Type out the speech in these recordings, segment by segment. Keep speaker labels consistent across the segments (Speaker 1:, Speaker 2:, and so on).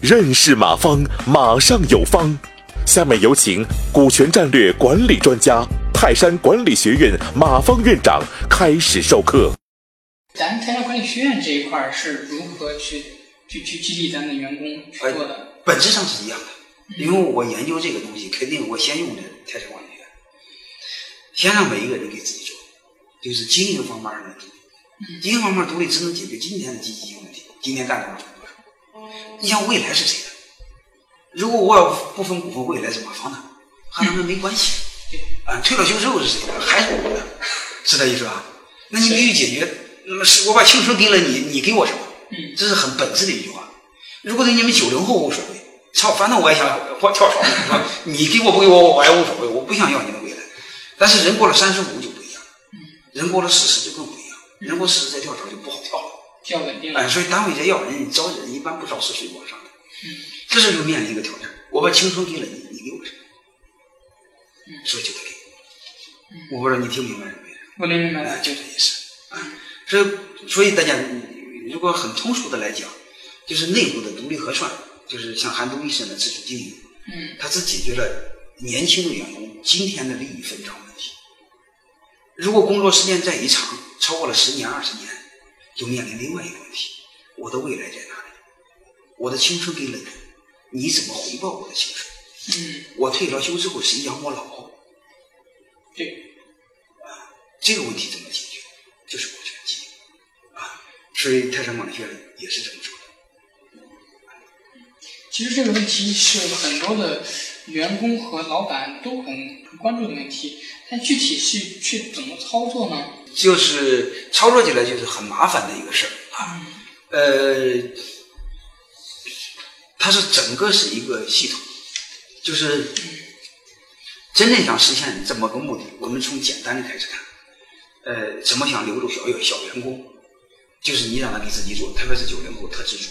Speaker 1: 认识马方，马上有方。下面有请股权战略管理专家、泰山管理学院马方院长开始授课。
Speaker 2: 咱泰山管理学院这一块是如何去去去激励咱的员工去做的？
Speaker 3: 本质上是一样的，因为我研究这个东西，肯定我先用的泰山管理学院，先让每一个人给自己做，就是经营方面上的独立，经营方面独立只能解决今天的经济问题，今天干多少赚多少。你想未来是谁的？如果我要不分股份，未来是马方的，和他们没关系。啊，退了休之后是谁的？还是我的，是这意思吧？那你必须解决。那么是我把青春给了你，你给我什么？
Speaker 2: 嗯，
Speaker 3: 这是很本质的一句话。如果对你们九零后无所谓，操，反正我也想我跳槽？你给我不给我，我也无所谓，我不想要你的未来。但是人过了三十五就不一样，人过了四十就更不一样，人过四十再跳槽就不好跳了。
Speaker 2: 跳稳定。
Speaker 3: 哎，所以单位在要人招人，一般不招四十往上的。
Speaker 2: 嗯，
Speaker 3: 这时候就面临一个挑战，我把青春给了你，你给我什么？
Speaker 2: 嗯，
Speaker 3: 所以就得给。我不知道你听明白什么意思？
Speaker 2: 我能明白。
Speaker 3: 就这意思。啊，所以所以大家如果很通俗的来讲，就是内部的独立核算，就是像韩东医生的自主经营，
Speaker 2: 嗯
Speaker 3: 它只解决了年轻的员工今天的利益分账问题。如果工作时间再一长，超过了十年、二十年，就面临另外一个问题：我的未来在哪里？我的青春给了你，你怎么回报我的青春？
Speaker 2: 嗯，
Speaker 3: 我退了休之后，谁养我老？
Speaker 2: 对，啊
Speaker 3: 这个问题怎么解决？就是股权激励啊。所以泰山管理学院也是这么说的。
Speaker 2: 其实这个问题是很多的员工和老板都很很关注的问题，但具体是去怎么操作呢？
Speaker 3: 就是操作起来就是很麻烦的一个事儿啊。呃，它是整个是一个系统，就是真正想实现这么个目的，我们从简单的开始看。呃，怎么想留住小小员工？就是你让他给自己做，特别是九零后特自主，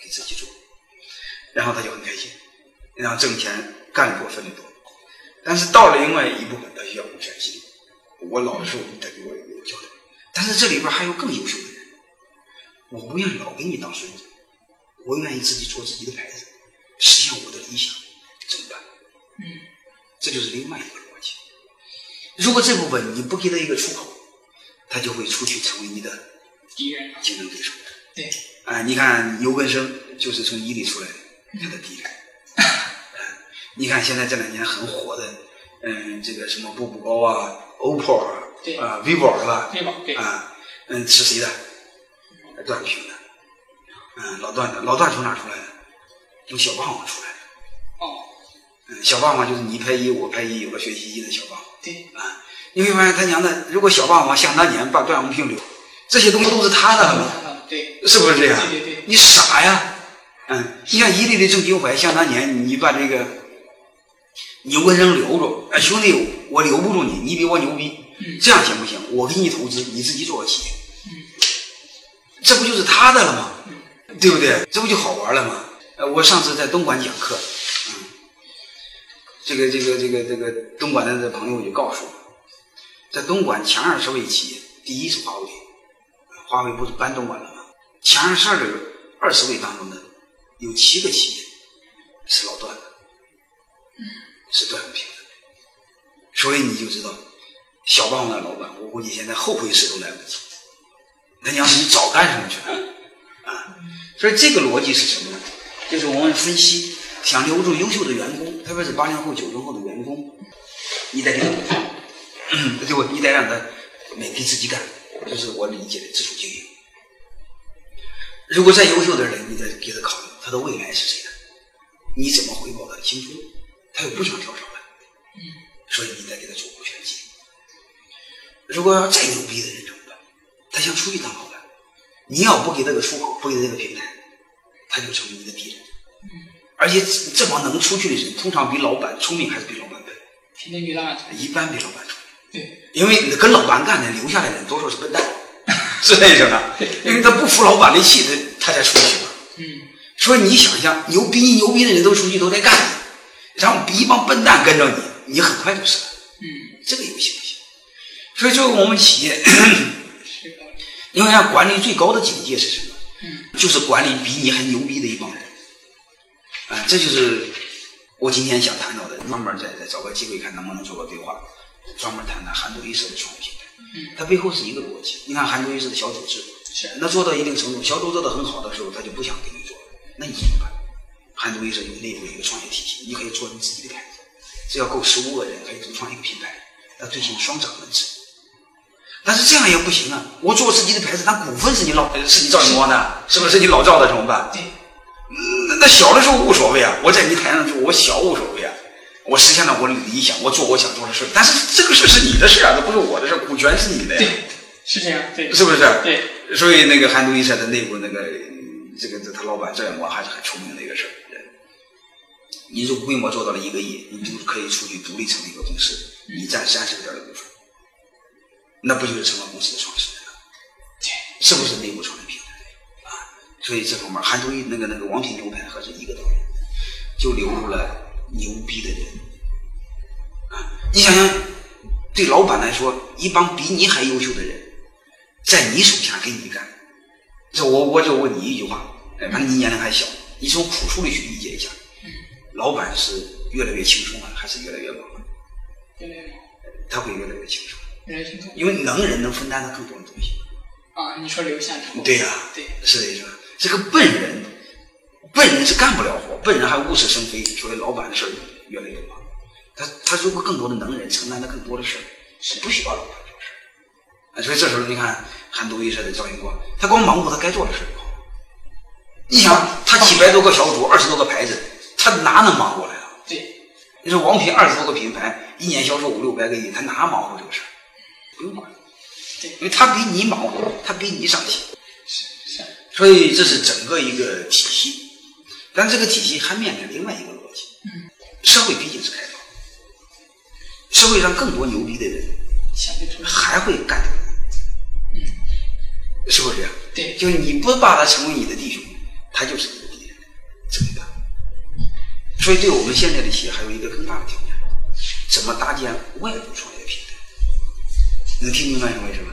Speaker 3: 给自己做，然后他就很开心，然后挣钱干得多分得多。但是到了另外一部分，他需要股权激励。我老的时候，你得给我有个交代。但是这里边还有更优秀的人，我不愿意老给你当孙子，我愿意自己做自己的牌子，实现我的理想，怎么办？
Speaker 2: 嗯，
Speaker 3: 这就是另外一个逻辑。如果这部分你不给他一个出口，他就会出去成为你的
Speaker 2: 敌人。
Speaker 3: 竞争对手。
Speaker 2: 对，
Speaker 3: 啊、你看尤根生就是从伊利出来的，他的敌人。啊 你看现在这两年很火的，嗯，这个什么步步高啊、OPPO 啊，
Speaker 2: 对
Speaker 3: 啊、vivo 是吧
Speaker 2: ？？vivo 对，
Speaker 3: 啊，嗯，是谁的？段平的，嗯，老段的，老段从哪出来的？从小霸王出来的。
Speaker 2: 哦，
Speaker 3: 嗯，小霸王就是你拍一，我拍一，有个学习机的小霸王。
Speaker 2: 对，
Speaker 3: 啊，你会发现他娘的，如果小霸王想当年把段永平留，这些东西都是他的
Speaker 2: 对，
Speaker 3: 是不是这样？
Speaker 2: 对对对
Speaker 3: 你傻呀！嗯，你像伊利的郑金怀，想当年你把这个牛根生留住，哎，兄弟，我留不住你，你比我牛逼，
Speaker 2: 嗯
Speaker 3: 这样行不行？我给你投资，你自己做个企业，
Speaker 2: 嗯
Speaker 3: 这不就是他的了吗？对不对？这不就好玩了吗？呃，我上次在东莞讲课，嗯，这个这个这个这个东莞的这朋友就告诉我，在东莞前二十位企业，第一是华为，华为不是搬东莞了吗？前二十二个二十位当中呢，有七个企业是老段的，是段永平的，所以你就知道，小霸王的老板，我估计现在后悔死都来不及。那娘的，你早干什么去了？啊，所以这个逻辑是什么呢？就是我们分析，想留住优秀的员工，特别是八零后、九零后的员工，你得给他股份，对不？你得让他每天自己干，这是我理解的自主经营。如果再优秀的人，你得给他考虑他的未来是谁的，你怎么回报他的青春？他又不想跳槽了，所以你得给他做股权激励。如果要再牛逼的人怎么办？他想出去当老板，你要不给他个出口，不给他这个平台，他就成为你的敌人。而且这这帮能出去的人，通常比老板聪明，还是比老板笨？
Speaker 2: 肯定比老板聪明。
Speaker 3: 一般比老板聪明。
Speaker 2: 对，
Speaker 3: 因为跟老板干的留下来的人多数是笨蛋，是那什么？因为他不服老板的气，他他才出去嘛。
Speaker 2: 嗯，
Speaker 3: 所以你想想，牛逼牛逼的人都出去都在干你，然后一帮笨蛋跟着你，你很快就死了。
Speaker 2: 嗯，
Speaker 3: 这个游戏不行。所以作为我们企业，
Speaker 2: 是的。
Speaker 3: 因为啊，管理最高的境界是什么？
Speaker 2: 嗯，
Speaker 3: 就是管理比你还牛逼的一帮人。啊，这就是我今天想谈到的，慢慢再再找个机会看能不能做个对话，专门谈谈韩都衣舍的创业平台。
Speaker 2: 嗯，
Speaker 3: 它背后是一个逻辑。你看韩都衣舍的小组织，
Speaker 2: 是
Speaker 3: 那做到一定程度，小组做的很好的时候，他就不想跟你做，那你怎么办？韩都衣舍有内部一个创业体系，你可以做你自己的牌子，只要够十五个人，可以独创一个品牌，要兑现双掌门制。但是这样也不行啊！我做自己的牌子，但股份是你老是你赵永光的，是不是你老赵的怎么办？
Speaker 2: 对，
Speaker 3: 那那小的时候无所谓啊，我在你台上做，我小无所谓啊，我实现了我的理想，我做我想做的事。但是这个事是你的事啊，这不是我的事，股权是你的呀，
Speaker 2: 对，是这样，对，
Speaker 3: 是不是？
Speaker 2: 对，
Speaker 3: 所以那个韩都衣舍的内部那个这个他老板赵永光还是很聪明的一个事儿。你如果规模做到了一个亿，你就可以出去独立成立一个公司，你占三十个点的股份，那不就是成了公司的创始人了？
Speaker 2: 对，
Speaker 3: 是不是内部创业平台啊？所以这方面，韩都衣那个那个王品牛排和是一个道理，就流入了牛逼的人啊！你想想，对老板来说，一帮比你还优秀的人，在你手下给你干，这我我就问你一句话，哎，反正你年龄还小，你从朴素的去理解一下，老板是越来越轻松了，还是越来越忙了？
Speaker 2: 越来越忙，
Speaker 3: 他会越来越轻松，
Speaker 2: 越来越轻松
Speaker 3: 因为能人能分担的更多的东西。
Speaker 2: 啊！你说留下之后，
Speaker 3: 对呀、
Speaker 2: 对，
Speaker 3: 是的，意思？这个笨人，笨人是干不了活，笨人还物是生非，所以老板的事儿越来越忙。他他如果更多的能人承担的更多的事儿，是不需要老板所以这时候你看韩都衣舍的赵云光，他光忙活他该做的事儿就好。你想，他几百多个小组，二十多个牌子，他哪能忙过来啊？
Speaker 2: 对，
Speaker 3: 你说王品二十多个品牌，一年销售五六百个亿，他哪忙活这个事儿？不用管，
Speaker 2: 对
Speaker 3: 因为他比你忙活，他比你上心。
Speaker 2: 是是，
Speaker 3: 所以这是整个一个体系，但这个体系还面临另外一个逻辑，
Speaker 2: 嗯，
Speaker 3: 社会毕竟是开放，社会上更多牛逼的人还会干这个，
Speaker 2: 嗯，
Speaker 3: 是不是这样？
Speaker 2: 对，
Speaker 3: 就你不把他成为你的弟兄，他就是你的敌人，这么大。所以对我们现在的企业还有一个更大的挑战，怎么搭建外部创业平台？能听明白什么？